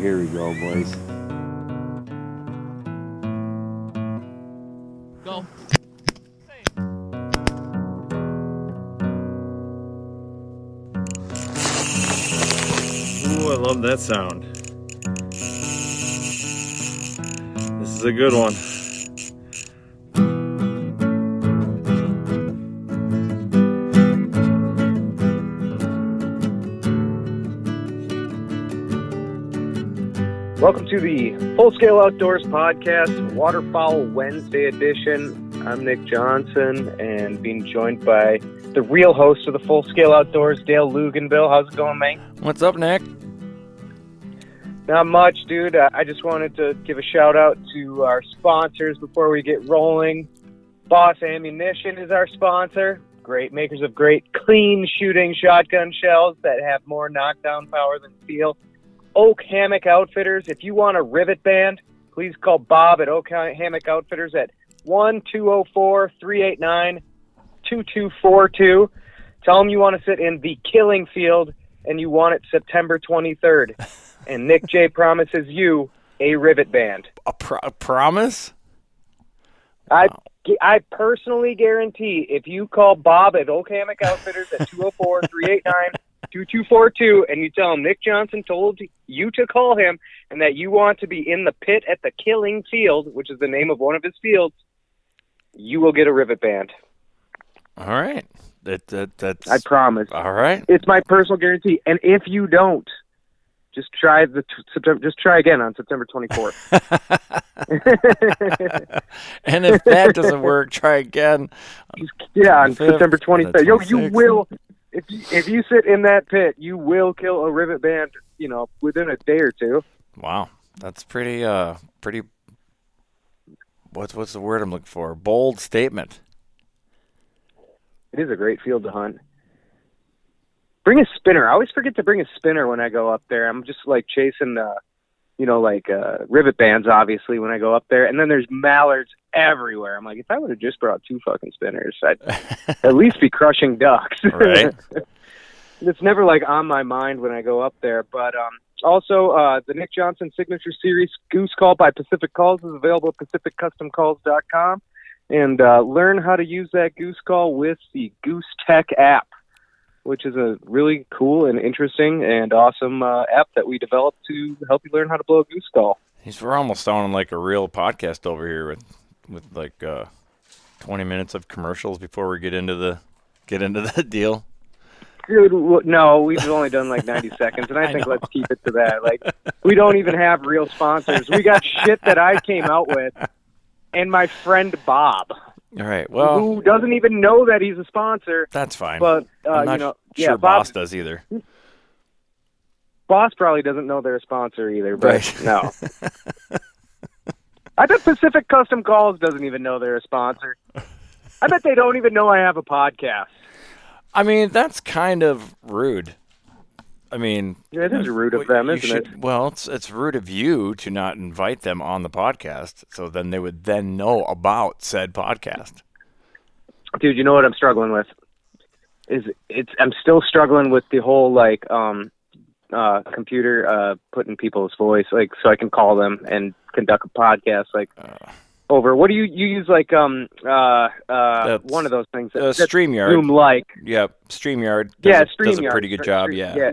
here we go, boys. Go. Ooh, I love that sound. This is a good one. Welcome to the Full Scale Outdoors Podcast, Waterfowl Wednesday edition. I'm Nick Johnson and being joined by the real host of the Full Scale Outdoors, Dale Luganville. How's it going, man? What's up, Nick? Not much, dude. Uh, I just wanted to give a shout out to our sponsors before we get rolling. Boss Ammunition is our sponsor. Great makers of great clean shooting shotgun shells that have more knockdown power than steel. Oak Hammock Outfitters. If you want a rivet band, please call Bob at Oak Hammock Outfitters at 1 204 389 2242. Tell him you want to sit in the killing field and you want it September 23rd. and Nick J promises you a rivet band. A, pro- a promise? I I personally guarantee if you call Bob at Oak Hammock Outfitters at 204 389 2242 and you tell him Nick Johnson told you to call him and that you want to be in the pit at the killing field, which is the name of one of his fields, you will get a rivet band. All right. That, that that's I promise. all right. It's my personal guarantee. And if you don't, just try the t- September, just try again on September 24th. and if that doesn't work, try again. yeah, on Fifth, September the 23rd. Yo, you will if you, if you sit in that pit, you will kill a rivet band, you know, within a day or two. Wow, that's pretty uh pretty. What's what's the word I'm looking for? Bold statement. It is a great field to hunt. Bring a spinner. I always forget to bring a spinner when I go up there. I'm just like chasing, uh, you know, like uh, rivet bands, obviously, when I go up there. And then there's mallards everywhere. I'm like, if I would have just brought two fucking spinners, I'd at least be crushing ducks. Right. it's never like on my mind when I go up there. But um, also, uh, the Nick Johnson Signature Series Goose Call by Pacific Calls is available at PacificCustomCalls.com. And uh, learn how to use that Goose Call with the Goose Tech app, which is a really cool and interesting and awesome uh, app that we developed to help you learn how to blow a goose call. We're almost sounding like a real podcast over here with with like uh, 20 minutes of commercials before we get into the get into the deal. Dude, no, we've only done like 90 seconds, and I, I think know. let's keep it to that. Like, we don't even have real sponsors. We got shit that I came out with, and my friend Bob, All right. Well, who doesn't even know that he's a sponsor. that's fine. But uh, I'm not you know, sure yeah, Bob, Boss does either. Boss probably doesn't know they're a sponsor either. But Right. no, I bet Pacific Custom Calls doesn't even know they're a sponsor. I bet they don't even know I have a podcast. I mean, that's kind of rude. I mean, Yeah, it is rude of them, isn't should- it? Well, it's it's rude of you to not invite them on the podcast, so then they would then know about said podcast. dude you know what i'm struggling with is it's i'm still struggling with the whole like um uh computer uh putting people's voice like so i can call them and conduct a podcast like Uh. over. What do you you use like um uh uh one of those things Uh, that's Streamyard. Zoom like Yep. Streamyard. Does yeah a, does a pretty good job. Yeah. yeah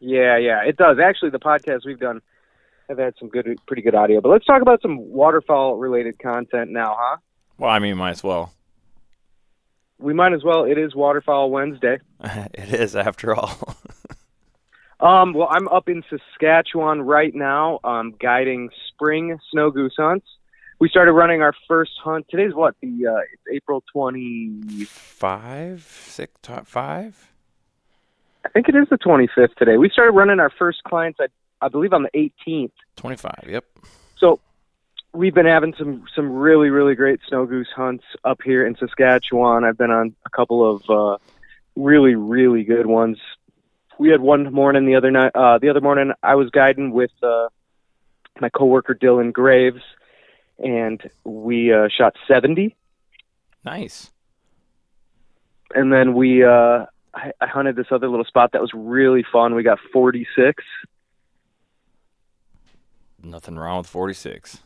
yeah yeah it does actually the podcasts we've done have had some good pretty good audio but let's talk about some waterfowl related content now huh Well, I mean, might as well. we might as well it is waterfowl Wednesday it is after all. um well I'm up in Saskatchewan right now um guiding spring snow goose hunts we started running our first hunt today's what the uh it's April 20 five, six, top five. I think it is the 25th today. We started running our first clients, I, I believe, on the 18th. Twenty-five. Yep. So we've been having some some really really great snow goose hunts up here in Saskatchewan. I've been on a couple of uh, really really good ones. We had one morning the other night. Uh, the other morning, I was guiding with uh, my coworker Dylan Graves, and we uh, shot 70. Nice. And then we uh, I, I hunted this other little spot that was really fun. We got 46. Nothing wrong with forty-six.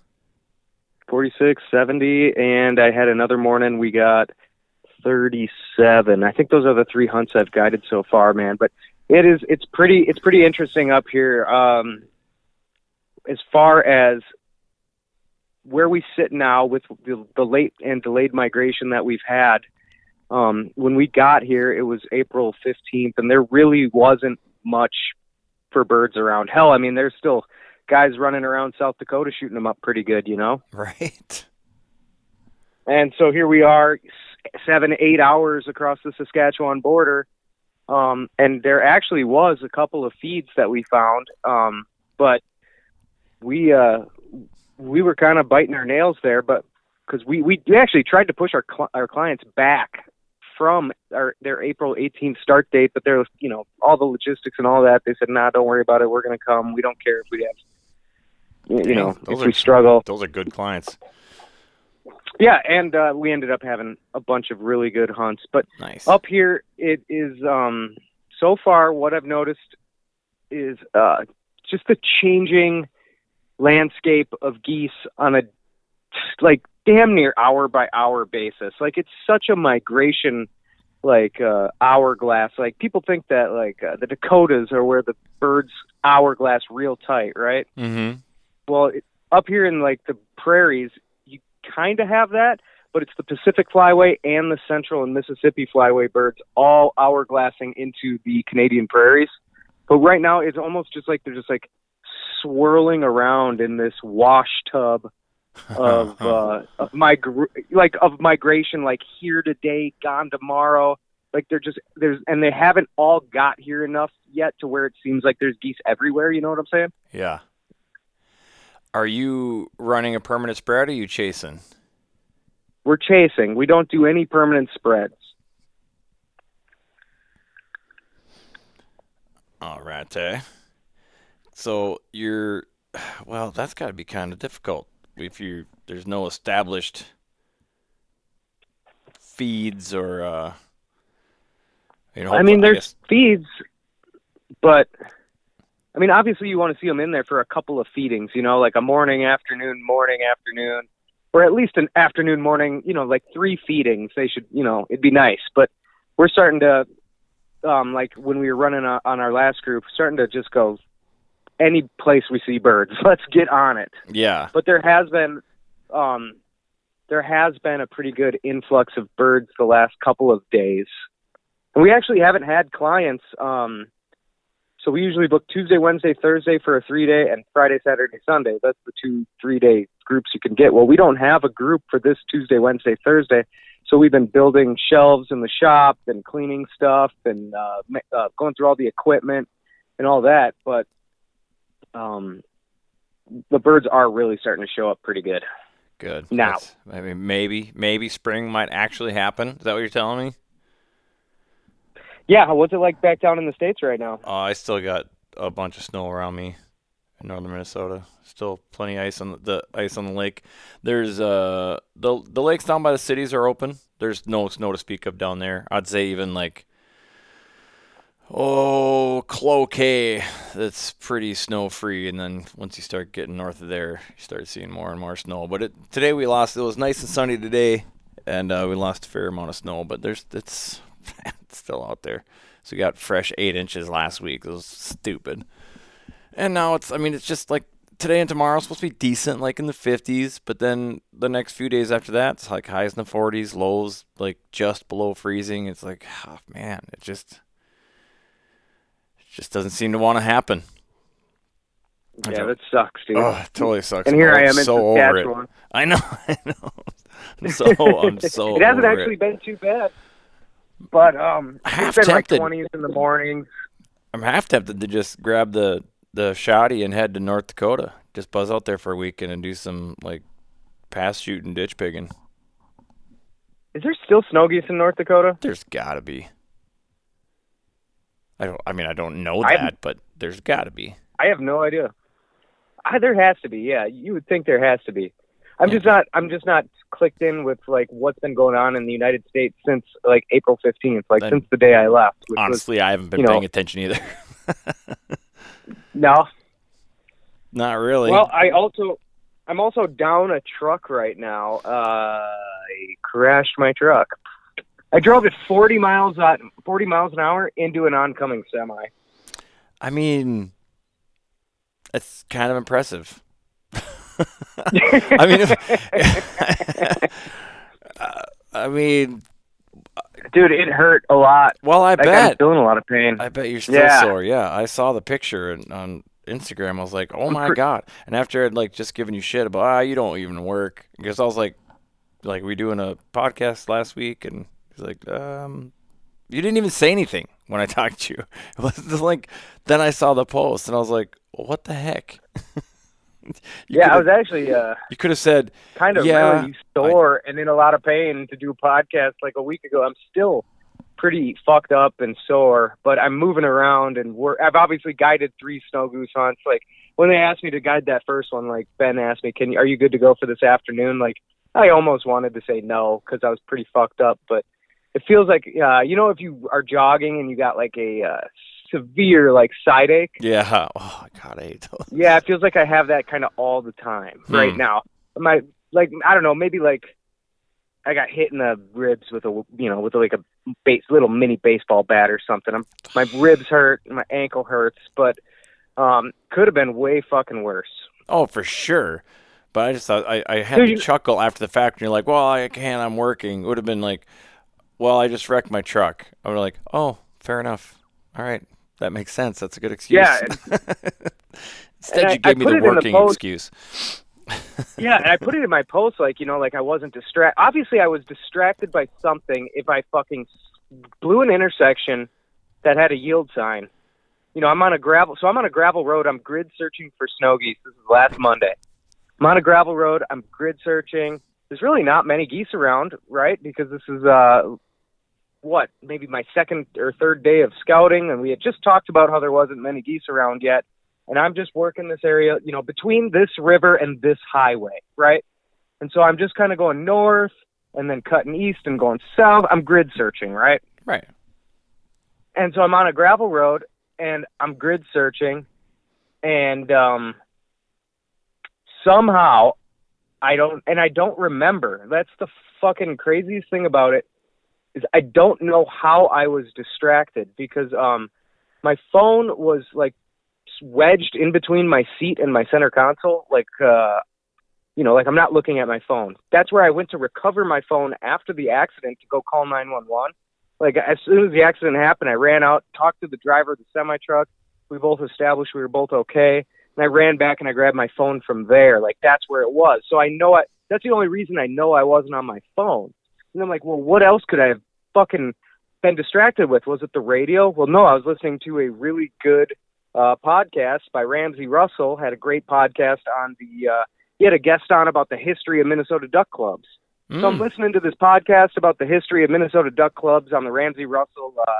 46, 70, and I had another morning we got 37. I think those are the three hunts I've guided so far, man. But it is it's pretty it's pretty interesting up here. Um, as far as where we sit now with the, the late and delayed migration that we've had. Um, when we got here, it was April 15th, and there really wasn't much for birds around. Hell, I mean, there's still guys running around South Dakota shooting them up pretty good, you know. Right. And so here we are, seven, eight hours across the Saskatchewan border. Um, and there actually was a couple of feeds that we found, um, but we uh, we were kind of biting our nails there. But because we, we we actually tried to push our cl- our clients back from our their April 18th start date, but they're, you know all the logistics and all that. They said, "Nah, don't worry about it. We're going to come. We don't care if we have." You you know, if are- we struggle, Those are good clients. yeah, and uh, we ended up having a bunch of really good hunts. But Nice. up here, it is um, so far what I've noticed is uh, just the changing landscape of geese on a like damn near hour by hour basis. Like it's such a migration like uh, hourglass. Like people think that like uh, the Dakotas are where the birds hourglass real tight, right? Mm-hmm. well it, up here in like the prairies you kind of have that but it's the pacific flyway and the central and mississippi flyway birds all hourglassing into the canadian prairies but right now it's almost just like they're just like swirling around in this wash tub of uh of mig- like of migration like here today gone tomorrow like they're just there's and they haven't all got here enough yet to where it seems like there's geese everywhere you know what i'm saying yeah. Are you running a permanent spread or are you chasing? We're chasing. We don't do any permanent spreads. All right, eh? So you're, well, that's got to be kind of difficult if you there's no established feeds or, uh, you know. I mean, hopefully- there's guess- feeds, but I mean, obviously, you want to see them in there for a couple of feedings. You know, like a morning, afternoon, morning, afternoon, or at least an afternoon, morning. You know, like three feedings. They should. You know, it'd be nice. But we're starting to, um, like when we were running on on our last group, starting to just go any place we see birds. Let's get on it. yeah. but there has been um there has been a pretty good influx of birds the last couple of days and we actually haven't had clients um so we usually book tuesday wednesday thursday for a three day and friday saturday sunday that's the two three day groups you can get well we don't have a group for this tuesday wednesday thursday so we've been building shelves in the shop and cleaning stuff and uh, uh going through all the equipment and all that but um the birds are really starting to show up pretty good. Good. Now. That's- I mean, maybe, maybe spring might actually happen. Is that what you're telling me? Yeah, what's it like back down in the states right now? Oh, I still got a bunch of snow around me in northern Minnesota. Still plenty of ice on the, the ice on the lake. There's uh the the lakes down by the cities are open. There's no snow to speak of down there. I'd say even like Oh, Cloquet. That's pretty snow free, and then once you start getting north of there, you start seeing more and more snow. But it, today we lost. It was nice and sunny today, and uh, we lost a fair amount of snow. But there's it's, it's still out there. So we got fresh eight inches last week. It was stupid. And now it's. I mean, it's just like today and tomorrow supposed to be decent, like in the 50s. But then the next few days after that, it's like highs in the 40s, lows like just below freezing. It's like, oh man, it just just doesn't seem to want to happen. Yeah, that sucks, dude. Oh, it totally sucks. and here I'm I am in so over it. I know, I know. I'm so I'm so. it hasn't actually it. been too bad. But um, Half it's been like tempted. 20s in the mornings. I'm half tempted to just grab the the shoddy and head to North Dakota. Just buzz out there for a weekend and do some like pass shooting, ditch pigging. Is there still snow geese in North Dakota? There's got to be. I don't. I mean, I don't know that, but there's got to be. I have no idea. I, there has to be. Yeah, you would think there has to be. I'm just not. I'm just not clicked in with like what's been going on in the United States since like April 15th, like since the day I left. Which was, Honestly, I haven't been you know- paying attention either. no. Not really. Well, I also, I'm also down a truck right now. Uh, I crashed my truck. I drove at 40 miles on 40 miles an hour into an oncoming semi. I mean, it's kind of impressive. I mean, if- Uh, I mean, Dude, it hurt a lot. well, I Like, I'm bet. feeling a lot of pain. I bet you're still Yeah. sore. Yeah, I saw the picture and- on Instagram. I was like, oh my god! And after I'd like just given you shit about ah, you don't even work because I was like, like we doing a podcast last week, and he's like, um, you didn't even say anything when I talked to you. It was like then I saw the post and I was like, what the heck? Yeah, I was actually uh, You could have said, kind of Yeah, really sore and in a lot of pain to do a podcast like a week ago. I'm still pretty fucked up and sore, but I'm moving around and we're, I've obviously guided three snow goose hunts. Like when they asked me to guide that first one, like Ben asked me, "Can you, are you good to go for this afternoon?" Like I almost wanted to say no because I was pretty fucked up, but it feels like uh, you know if you are jogging and you got like a uh, severe like side ache. yeah. Oh God, I hate those. Yeah, it feels like I have that kind of all the time right Hmm. now. My like I don't know, maybe like I got hit in the ribs with a you know with like a base, little mini baseball bat or something. I'm, my ribs hurt, my ankle hurts, but um could have been way fucking worse. Oh, for sure. But I just thought I, I had to you- chuckle after the fact. And you're like, well, I can't. I'm working. It would have been like, well, I just wrecked my truck. I'm like, oh, fair enough. All right, that makes sense. That's a good excuse. Yeah, Instead, and I- you I gave me the the working post. excuse. yeah, and I put it in my post like you know like I wasn't distracted. Obviously, I was distracted by something. If I fucking blew an intersection that had a yield sign, you know, I'm on a gravel. So I'm on a gravel road. I'm grid searching for snow geese. This is last Monday. I'm on a gravel road. I'm grid searching. There's really not many geese around, right? Because this is uh, what maybe my second or third day of scouting, and we had just talked about how there wasn't many geese around yet and I'm just working this area, you know, between this river and this highway, right? And so I'm just kind of going north and then cutting east and going south. I'm grid searching, right? Right. And so I'm on a gravel road and I'm grid searching and um somehow I don't and I don't remember. That's the fucking craziest thing about it is I don't know how I was distracted because um my phone was like wedged in between my seat and my center console like uh you know like i'm not looking at my phone. That's where i went to recover my phone after the accident to go call 911 like as soon as the accident happened i ran out talked to the driver of the semi truck we both established we were both okay and i ran back and i grabbed my phone from there. Like that's where it was. So i know i that's the only reason i know i wasn't on my phone and i'm like well what else could i have fucking been distracted with was it the radio well no i was listening to a really good uh, podcast by Ramsey Russell. Had a great podcast on the. Uh, he had a guest on about the history of Minnesota Duck Clubs. So I'm Mm. listening to this podcast about the history of Minnesota Duck Clubs on the Ramsey Russell. Uh,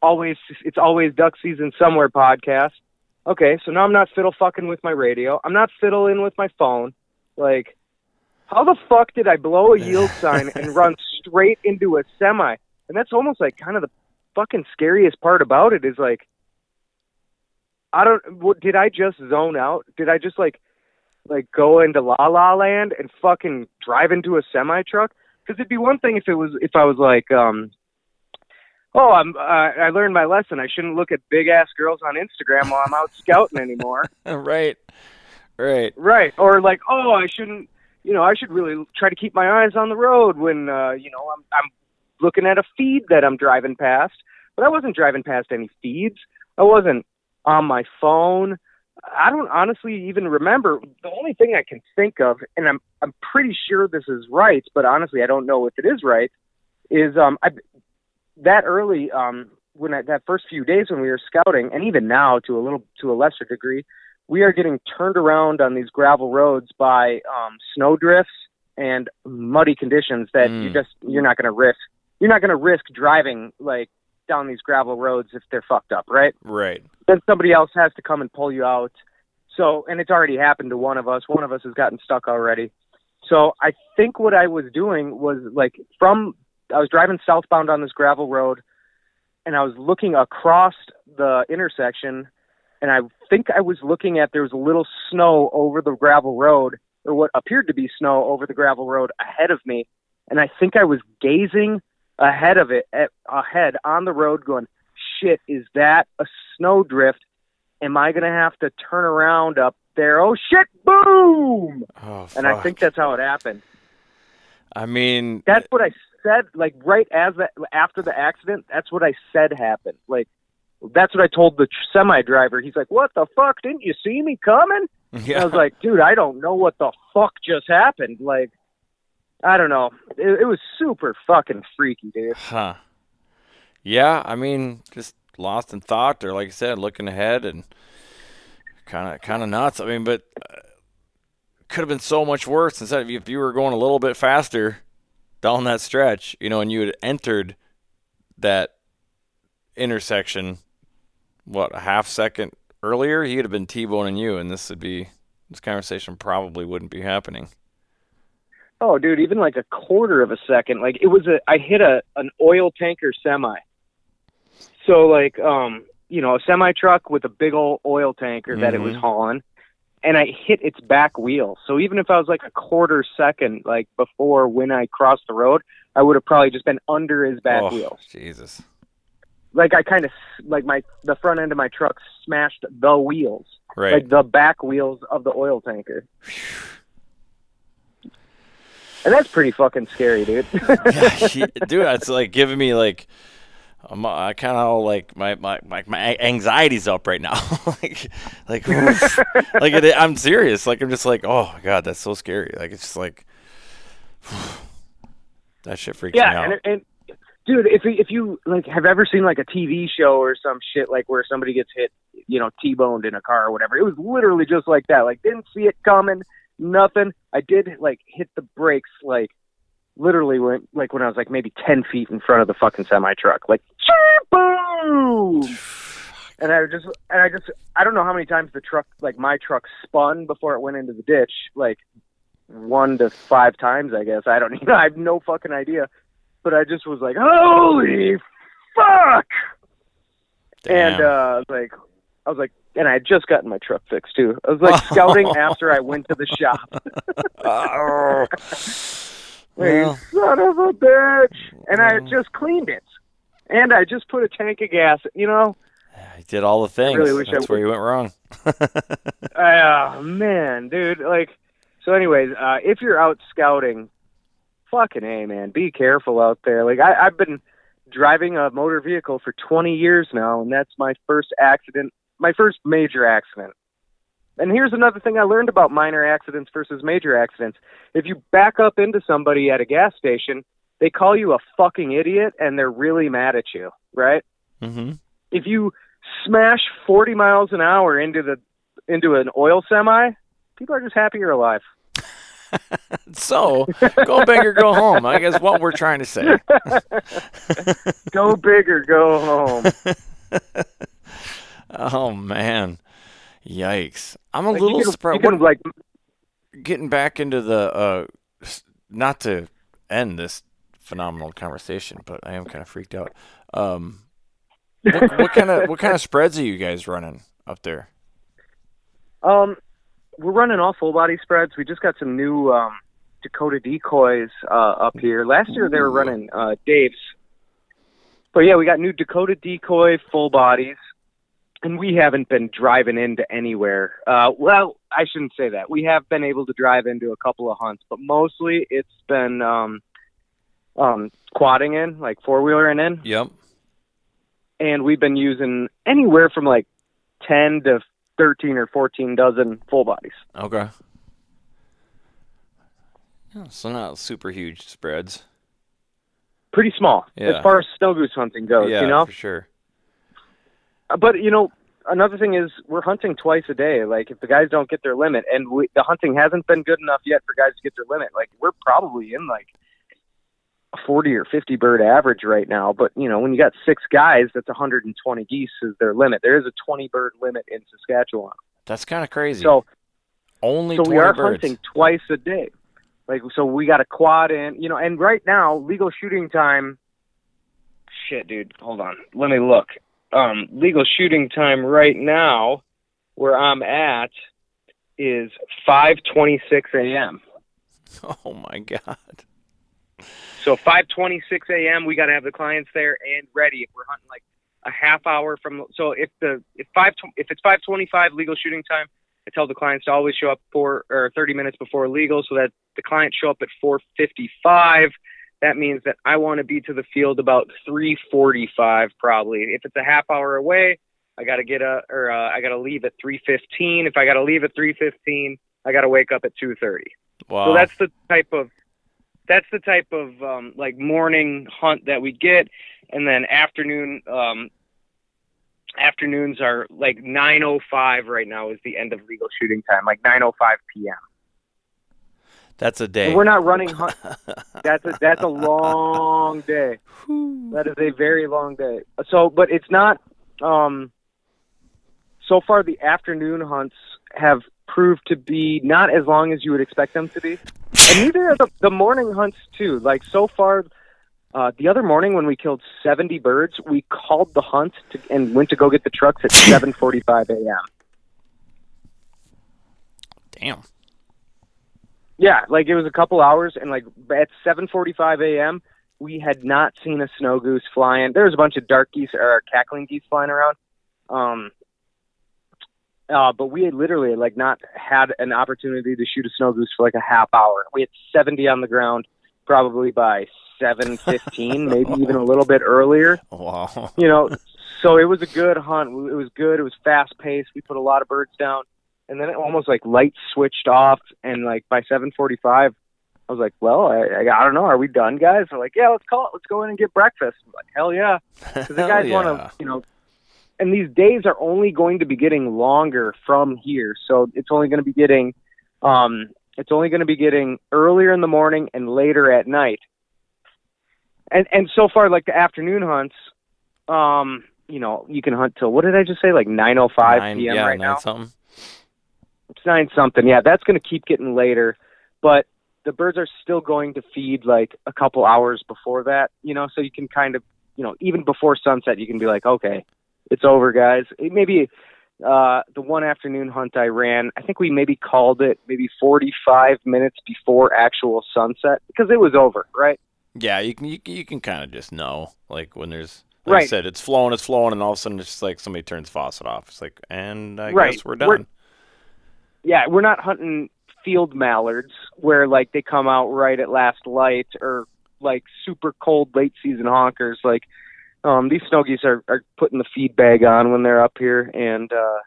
always, it's always duck season somewhere podcast. Okay, so now I'm not fiddle fucking with my radio. I'm not fiddling with my phone. Like, how the fuck did I blow a yield sign and run straight into a semi? And that's almost like kind of the fucking scariest part about it is like, I don't. What, did I just zone out? Did I just like, like go into La La Land and fucking drive into a semi truck? Because it'd be one thing if it was if I was like, um, oh, I'm uh, I learned my lesson. I shouldn't look at big ass girls on Instagram while I'm out scouting anymore. right. Right. Right. Or like, oh, I shouldn't. You know, I should really try to keep my eyes on the road when uh, you know I'm I'm looking at a feed that I'm driving past. But I wasn't driving past any feeds. I wasn't on my phone. I don't honestly even remember. The only thing I can think of, and I'm I'm pretty sure this is right, but honestly I don't know if it is right, is um I that early um when I, that first few days when we were scouting, and even now to a little to a lesser degree, we are getting turned around on these gravel roads by um snow drifts and muddy conditions that you Mm. just you're not going to risk. You're not going to risk driving like down these gravel roads if they're fucked up, right? Right. then somebody else has to come and pull you out. So, and it's already happened to one of us. One of us has gotten stuck already. So, I think what I was doing was like from I was driving southbound on this gravel road and I was looking across the intersection and I think I was looking at there was a little snow over the gravel road or what appeared to be snow over the gravel road ahead of me and I think I was gazing ahead of it at, ahead on the road going shit is that a snowdrift am I going to have to turn around up there oh shit boom Oh, and I think that's how it happened I mean, that's what I said. Like right as that after the accident, that's what I said happened. Like that's what I told the semi driver. He's like, "What the fuck? Didn't you see me coming?" Yeah. I was like, "Dude, I don't know what the fuck just happened." Like, I don't know. It, it was super fucking freaky, dude. Huh. Yeah, I mean, just lost in thought, or like I said, looking ahead and kind of kind of nuts. I mean, but uh, could have been so much worse. Instead, of if you were going a little bit faster down that stretch, you know, and you had entered that intersection, what a half second earlier, he would have been t-boning you, and this would be this conversation probably wouldn't be happening. Oh, dude, even like a quarter of a second. Like it was a I hit a an oil tanker semi. So like um, you know, a semi truck with a big old oil tanker that it was Mhm. hauling and I hit its back wheel. So even if I was like a quarter second like before when I crossed the road, I would have probably just been under his back wheel. oh, wheels. Jesus. Like I kind of like my the front end of my truck smashed the wheels, Right. like the back wheels of the oil tanker. And that's pretty fucking scary, dude. yeah, dude, it's like giving me like, I'm, I kind of like my my my my anxiety's up right now. like, like, like it, I'm serious. Like I'm just like, oh my god, that's so scary. Like it's just like, that shit freaks me yeah, out. and, and dude, if if you like have ever seen like a TV show or some shit like where somebody gets hit, you know, T-boned in a car or whatever, it was literally just like that. Like didn't see it coming, nothing. I did like hit the brakes like literally when like when I was like maybe ten feet in front of the fucking semi truck, like boom. And I just and I just I don't know how many times the truck like my truck spun before it went into the ditch, like one to five times, I guess. I don't even I have no fucking idea. But I just was like, Holy fuck Damn. and uh I was like I was like and I had just gotten my truck fixed too. I was like scouting after I went to the shop. Oh. Well, son of a bitch. And I had just cleaned it. And I just put a tank of gas, you know? I did all the things. really That's where you went wrong. Oh man, dude. Like, so, anyways, uh, if you're out scouting, fucking a man, be careful out there. Like, I, I've been driving a motor vehicle for 20 years now, and that's my first accident, my first major accident. And here's another thing I learned about minor accidents versus major accidents. If you back up into somebody at a gas station, they call you a fucking idiot, and they're really mad at you, right? Mm-hmm. if you smash 40 miles an hour into the into an oil semi, people are just happy you're alive. So, go big or go home. I guess what we're trying to say. Go big or go home. Oh man, yikes! I'm a Like, little surprised. Like, getting back into the uh not to end this phenomenal conversation but i am kind of freaked out um what, what kind of what kind of spreads are you guys running up there? Um, we're running all full body spreads. We just got some new um, Dakota decoys uh, up here. Last year they were running uh, Dave's, but yeah, we got new Dakota decoy full bodies, and we haven't been driving into anywhere. Uh, well, I shouldn't say that. We have been able to drive into a couple of hunts, but mostly it's been um, um, quadding in, like four wheeler and in, Yep. and we've been using anywhere from like ten to thirteen or fourteen dozen full bodies. Okay. Yeah, so not super huge spreads. pretty small Yeah. as far as snow goose hunting goes. yeah, You know, for sure. Uh, but you know, another thing is we're hunting twice a day. Like if the guys don't get their limit, and we, the hunting hasn't been good enough yet for guys to get their limit, like we're probably in like a forty or fifty bird average right now. But you know, when you got six guys, that's 120 geese is their limit. There is a 20 bird limit in Saskatchewan. That's kind of crazy. So Only so 20 we are birds. hunting twice a day. Like so, we got a quad in, you know, and right now legal shooting time. Shit, dude, hold on. Let me look. Um, legal shooting time right now, where I'm at, is 5:26 a.m. Oh my god. So 5:26 a.m. We got to have the clients there and ready. If we're hunting like a half hour from, so if the if five if it's 5:25 legal shooting time, I tell the clients to always show up four or 30 minutes before legal, so that the clients show up at 4:55. That means that I want to be to the field about 3:45 probably. If it's a half hour away, I got to get a or uh, I got to leave at 3:15. If I got to leave at 3:15, I got to wake up at 2:30. Wow. So that's the type of that's the type of um, like morning hunt that we get, and then afternoon um, afternoons are like 9:05 right now is the end of legal shooting time, like 9:05 p.m. That's a day. We're not running hunt. that's a that's a long day. That is a very long day. So, but it's not. Um, so far, the afternoon hunts have proved to be not as long as you would expect them to be, and neither are the, the morning hunts too. Like so far, uh, the other morning when we killed seventy birds, we called the hunt to, and went to go get the trucks at seven forty-five a.m. Damn. Yeah, like it was a couple hours, and like at 7:45 a.m., we had not seen a snow goose flying. There was a bunch of dark geese or cackling geese flying around, um, uh, but we had literally like not had an opportunity to shoot a snow goose for like a half hour. We had 70 on the ground, probably by 7:15, maybe even a little bit earlier Wow. you know, so it was a good hunt. It was good. It was fast paced. We put a lot of birds down, and then it almost like lights switched off. And like by seven forty five, I was like, "Well, I, I, I don't know. Are we done, guys?" They're like, "Yeah, let's call it. Let's go in and get breakfast." I'm like, "Hell yeah!" Because the guys yeah. want to, you know. And these days are only going to be getting longer from here, so it's only going to be getting, um, it's only going to be getting earlier in the morning and later at night. And and so far, like the afternoon hunts, um, you know, you can hunt till what did I just say? Like nine oh Nine- p.m. yeah, right nine now. something. It's nine something. Yeah, that's going to keep getting later, but the birds are still going to feed like a couple hours before that. You know, so you can kind of, you know, even before sunset, you can be like, okay, it's over, guys. It maybe uh, the one afternoon hunt I ran, I think we maybe called it maybe 45 minutes before actual sunset because it was over, right? Yeah, you can you, can- you can kind of just know like when there's like I said, it's flowing, it's flowing, and all of a sudden it's just like somebody turns faucet off. It's like, and I Right. guess we're done. We're- yeah, we're not hunting field mallards where like they come out right at last light or like super cold late season honkers. Like um, these snow geese are, are putting the feed bag on when they're up here, and uh,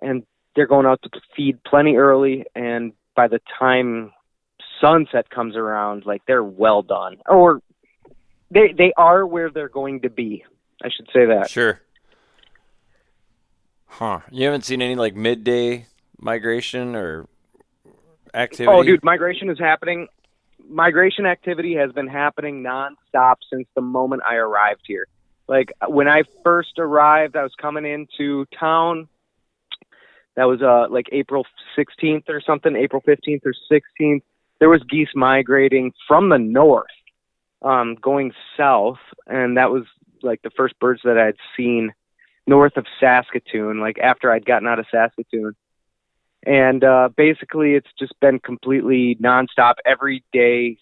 and they're going out to feed plenty early. And by the time sunset comes around, like they're well done, or they they are where they're going to be. I should say that. Sure. Huh. You haven't seen any like midday migration or activity? Oh, dude, migration is happening. Migration activity has been happening nonstop since the moment I arrived here. Like when I first arrived, I was coming into town. That was uh like April 16th or something, April 15th or 16th. There was geese migrating from the north, um, going south, and that was like the first birds that I'd seen north of Saskatoon, like after I'd gotten out of Saskatoon. And uh, basically, it's just been completely nonstop. Every day,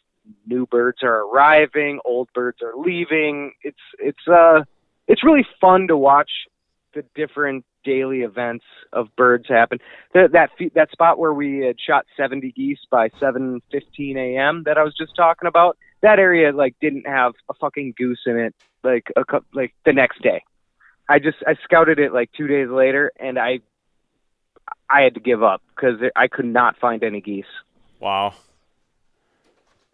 new birds are arriving, old birds are leaving. It's it's uh it's really fun to watch the different daily events of birds happen. That that that spot where we had shot 70 geese by 7:15 a.m. that I was just talking about. That area like didn't have a fucking goose in it like a like the next day. I just I scouted it like 2 days later and I I had to give up cuz I could not find any geese. Wow.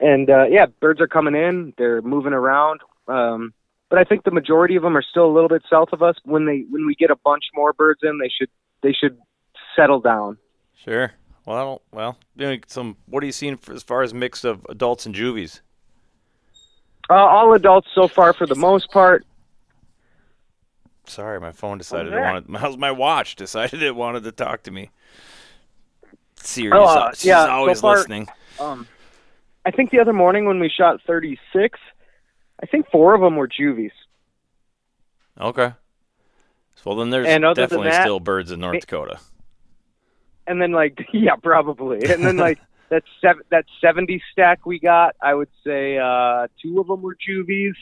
And uh yeah, birds are coming in, they're moving around. Um but I think the majority of them are still a little bit south of us. When they when we get a bunch more birds in, they should they should settle down. Sure. Well, well, doing some. What are you seeing for, as far as mix of adults and juvies? Uh, all adults so far, for the most part. Sorry, my phone decided it wanted. How's my watch decided it wanted to talk to me? Siri's, Oh, uh, she's yeah, so always far- listening. Um, I think the other morning when we shot 36, I think four of them were juvies. Okay. Well, then there's definitely that, still birds in North Dakota. And then like yeah, probably. And then like that sev- that 70 stack we got, I would say uh, two of them were juvies.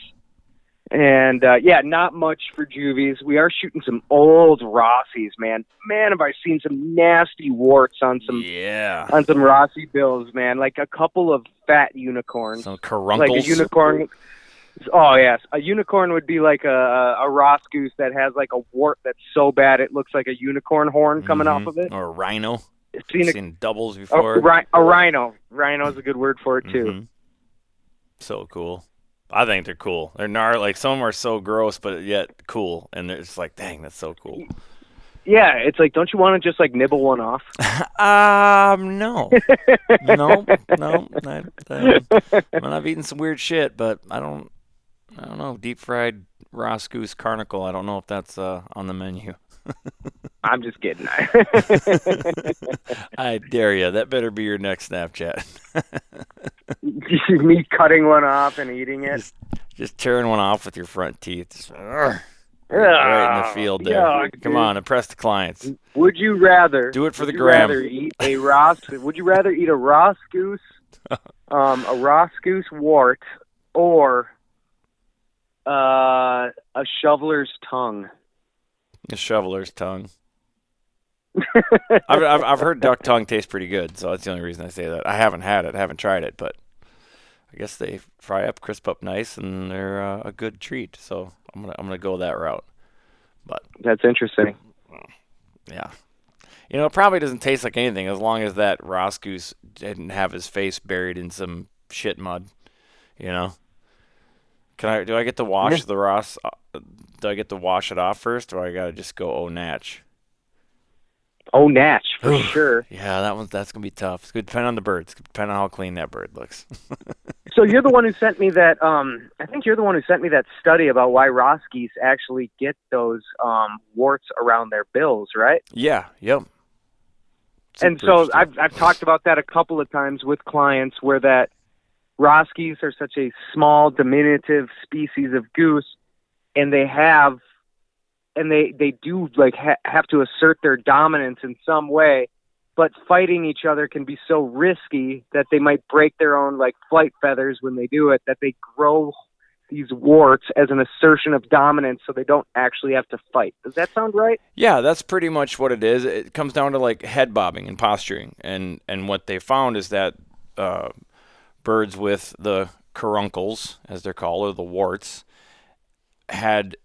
And uh, yeah, not much for juvies. We are shooting some old Rossies, man. Man, have I seen some nasty warts on some yeah. on some Rossi bills, man. Like a couple of fat unicorns. Some caruncles. like a unicorn. Oh yes, a unicorn would be like a a Ross goose that has like a wart that's so bad it looks like a unicorn horn coming Mhm. off of it. Or a rhino. Seen a, Seen doubles before. ri- a rhino. rhino is a good word for it too. Mhm. So cool. I think they're cool. They're gnar like some of them are so gross, but yet cool, and it's like, dang, that's so cool. Yeah, it's like, don't you want to just like nibble one off? um, no, no, no. I, um, I've eaten some weird shit, but I don't, I don't know. Deep fried Ross Goose Caruncle. I don't know if that's uh, on the menu. I'm just kidding. I dare you. That better be your next Snapchat. Me cutting one off and eating it. just, just tearing one off with your front teeth. Just, "Argh." right in the field there. yuck, Come dude. on, impress the clients. Would you rather Do it for the gram. Rather eat a Ross? would you rather eat a Ross goose, um, a Ross goose wart, or uh, a shoveler's tongue? A shoveler's tongue. I've, I've I've heard duck tongue tastes pretty good, so that's the only reason I say that. I haven't had it, haven't tried it, but I guess they fry up, crisp up nice, and they're uh, a good treat. So I'm gonna I'm gonna go that route. But that's interesting. Yeah, you know, it probably doesn't taste like anything as long as that Ross goose didn't have his face buried in some shit mud. You know. Can I? Do I get to wash the Ross? uh, Do I get to wash it off first, or I gotta just go oh natch? Oh, natch for sure. Yeah, that one's that's gonna be tough. It's gonna depend on the bird. It's gonna depend on how clean that bird looks. So you're the one who sent me that. Um, I think you're the one who sent me that study about why Ross geese actually get those um, warts around their bills, right? yeah. Yep. and so. I've I've talked about that a couple of times with clients where that Roskies are such a small diminutive species of goose, and they have, and they they do like ha- have to assert their dominance in some way, but fighting each other can be so risky that they might break their own like flight feathers when they do it. That they grow these warts as an assertion of dominance, so they don't actually have to fight. Does that sound right? Yeah, that's pretty much what it is. It comes down to like head bobbing and posturing, and and what they found is that uh, birds with the caruncles, as they're called, or the warts, had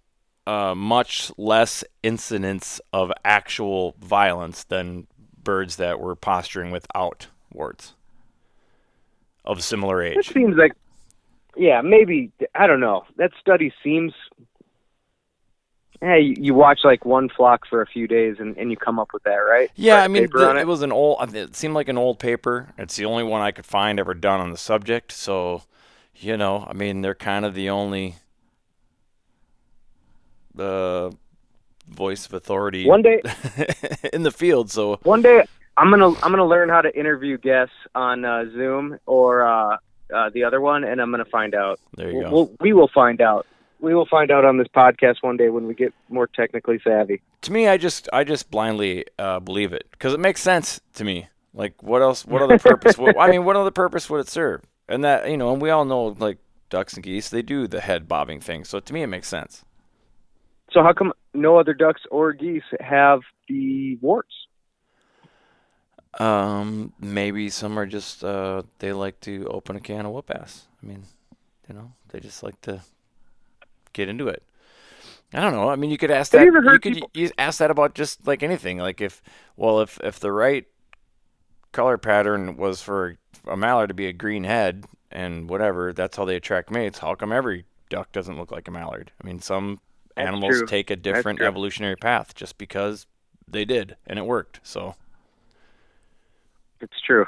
uh, much less incidence of actual violence than birds that were posturing without warts of similar age. It seems like, yeah, maybe I don't know. That study seems. Hey, you, watch like one flock for a few days and, and you come up with that, right? Yeah, I mean, the- it it. was an old. It seemed like an old paper. It's the only one I could find ever done on the subject. So, you know, I mean, they're kind of the only uh, voice of authority One day, in the field. So, one day, I'm gonna I'm gonna learn how to interview guests on uh, Zoom or uh, uh, the other one, and I'm gonna find out. there you We'll, go. we'll, we will find out. we will find out on this podcast one day when we get more technically savvy. To me, I just I just blindly uh, believe it because it makes sense to me. Like, what else? What other purpose? what, I mean, what other purpose would it serve? And that you know, and we all know like ducks and geese, they do the head bobbing thing. So to me, it makes sense. So how come no other ducks or geese have the warts? Um, maybe some are just uh, they like to open a can of whoop ass. I mean, you know, they just like to get into it. I don't know. I mean, you could ask Have that. you heard could people- you ask that about just like anything. Like if, well, if if the right color pattern was for a mallard to be a green head and whatever, that's how they attract mates. How come every duck doesn't look like a mallard? I mean, some That's animals true. take a different evolutionary path just because they did and it worked. So It's true.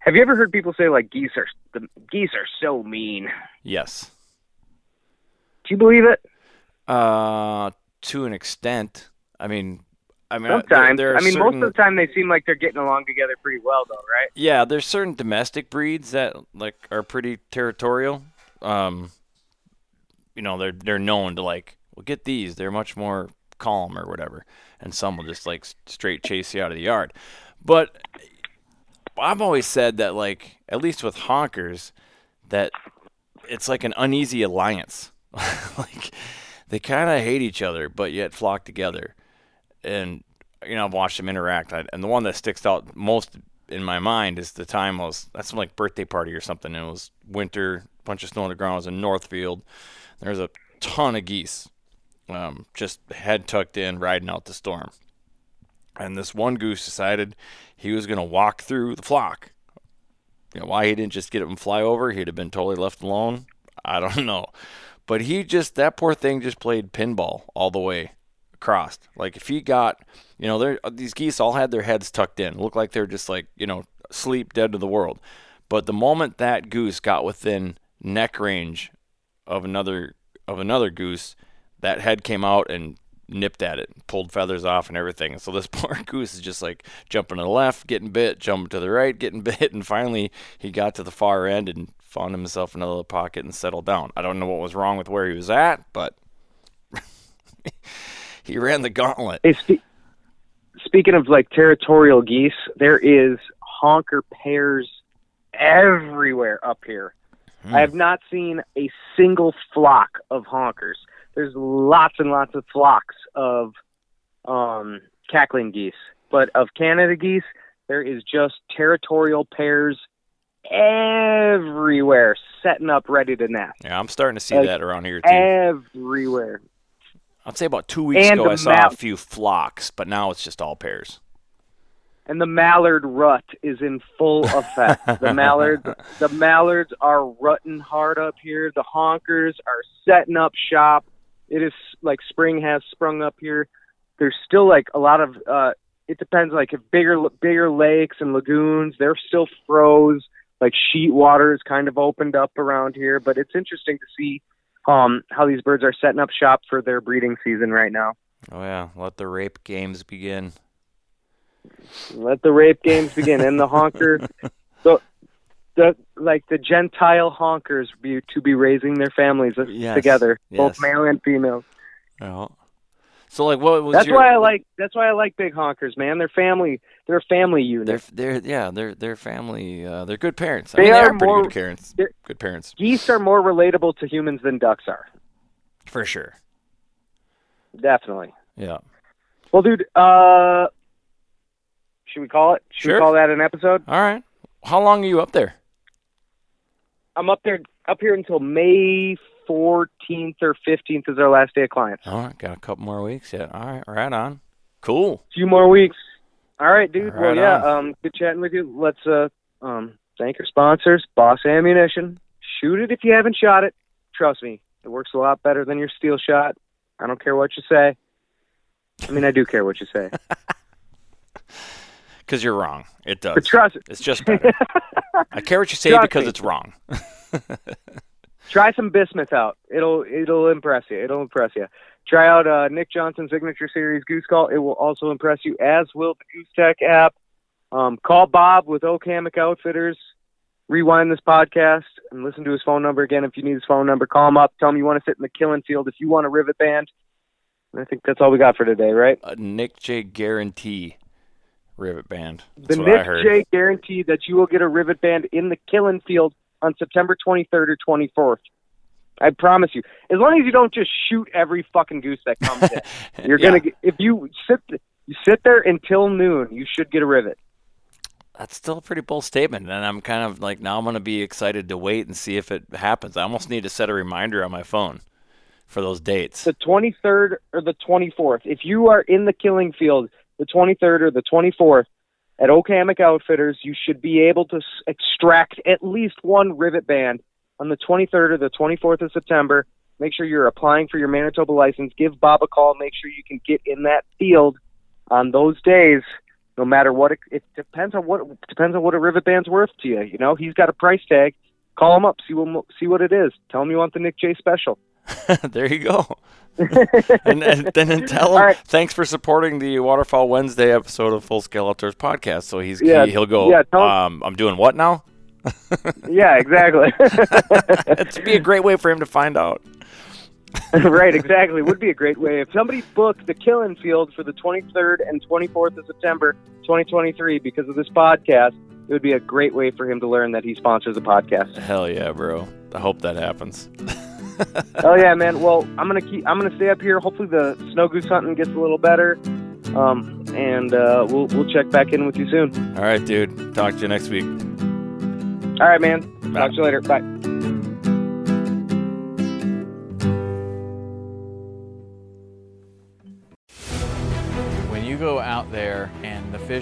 Have you ever heard people say like geese are the geese are so mean? yes. Do you believe it? Uh, to an extent. I mean, I mean, uh, Sometimes. I mean, most of the time they seem like they're getting along together pretty well, though, right? Yeah, there's certain domestic breeds that like are pretty territorial. Um, you know, they're they're known to like, well, get these. They're much more calm or whatever, and some will just like straight chase you out of the yard. But I've always said that like, at least with honkers, that it's like an uneasy alliance. like they kind of hate each other, but yet flock together. And you know, I've watched them interact, I, and the one that sticks out most in my mind is the time I was that's some like birthday party or something. And it was winter, bunch of snow on the ground. It was in Northfield. There's a ton of geese, um, just head tucked in, riding out the storm. And this one goose decided he was going to walk through the flock. You know, why he didn't just get up and fly over? He'd have been totally left alone. I don't know. But he just that poor thing just played pinball all the way across. Like if he got, you know, these geese all had their heads tucked in, looked like they're just like you know sleep dead to the world. But the moment that goose got within neck range of another of another goose, that head came out and nipped at it, pulled feathers off and everything. So this poor goose is just like jumping to the left, getting bit, jumping to the right, getting bit, and finally he got to the far end and found himself in a little pocket and settled down. I don't know what was wrong with where he was at, but he ran the gauntlet. Hey, spe- speaking of like territorial geese, there is honker pairs everywhere up here. Hmm. I have not seen a single flock of honkers. There's lots and lots of flocks of um, cackling geese, but of Canada geese, there is just territorial pairs everywhere, setting up ready to nest. Yeah, I'm starting to see Like, that around here too. Everywhere. I'd say about two weeks and ago I saw a few flocks, but now it's just all pairs. And the mallard rut is in full effect. the mallards, the mallards are rutting hard up here. The honkers are setting up shop. It is like spring has sprung up here. There's still like a lot of. uh It depends. Like if bigger bigger lakes and lagoons, they're still froze. Like sheet water is kind of opened up around here, but it's interesting to see um how these birds are setting up shop for their breeding season right now. Oh yeah, let the rape games begin. Let the rape games begin, and the honker, the, the like the Gentile honkers be to be raising their families Yes, together, both male and female. Yeah. So like, what was That's your? why I like. That's why I like big honkers, man. They're family. They're a family unit. They're they're yeah they're they're family. Uh, they're good parents. I They mean, they are are pretty more- good parents. Good parents Geese are more relatable to humans than ducks are. for sure. Definitely. Yeah. Well, dude, uh, should we call it? Should Sure. we call that an episode? All right. How long are you up there? I'm up there, up here until May 14th or 15th is our last day of clients. All right, got a couple more weeks yet. All right, right on. Cool. few more weeks. All right, dude. Right well, yeah. on. Um, good chatting with you. Let's uh, um, thank our sponsors, Boss Ammunition. Shoot it if you haven't shot it. Trust me, it works a lot better than your steel shot. I don't care what you say. I mean, I do care what you say, Because you're wrong. It does. but trust. It's just better. I care what you say Trust because me. it's wrong. Try some bismuth out. It'll it'll impress you. It'll impress you. Try out uh, Nick Johnson's signature series Goose Call. It will also impress you, as will the Goose Tech app. Um, call Bob with Okamic Outfitters. rewind this podcast and listen to his phone number again. If you need his phone number, call him up. Tell him you want to sit in the killing field. If you want a rivet band, I think that's all we got for today, right? A Nick J guarantee rivet band. The That's I Nick. J guarantee that you will get a rivet band in the killing field on September 23rd or 24th. I promise you. As long as you don't just shoot every fucking goose that comes in, you're Yeah. gonna get. If you sit, you sit there until noon, you should get a rivet. That's still a pretty bold statement, and I'm kind of like now I'm gonna be excited to wait and see if it happens. I almost need to set a reminder on my phone for those dates. the 23rd or the 24th. If you are in the killing field, the 23rd or the 24th at Okamic Outfitters, you should be able to extract at least one rivet band on the 23rd or the 24th of September. Make sure you're applying for your Manitoba license. Give Bob a call. Make sure you can get in that field on those days. No matter what, it, it depends on what depends on what a rivet band's worth to you. You know, he's got a price tag. Call him up. See what see what it is. Tell him you want the Nick J special. there you go. and, and then tell him right. thanks for supporting the Waterfowl Wednesday episode of Full Scale Outdoors podcast. So he's Yeah, he, will go. yeah, um, I'm doing what now? Yeah, exactly. It'd be a great way for him to find out. right, exactly. Would be a great way. If somebody booked the Killing Field for the 23rd and 24th of September 2023 because of this podcast, it would be a great way for him to learn that he sponsors a podcast. Hell yeah, bro. I hope that happens. oh yeah, man. Well, I'm gonna keep. I'm gonna stay up here. Hopefully, the snow goose hunting gets a little better. Um, and uh, we'll we'll check back in with you soon. All right, dude. Talk to you next week. All right, man. Bye. Talk to you later. Bye.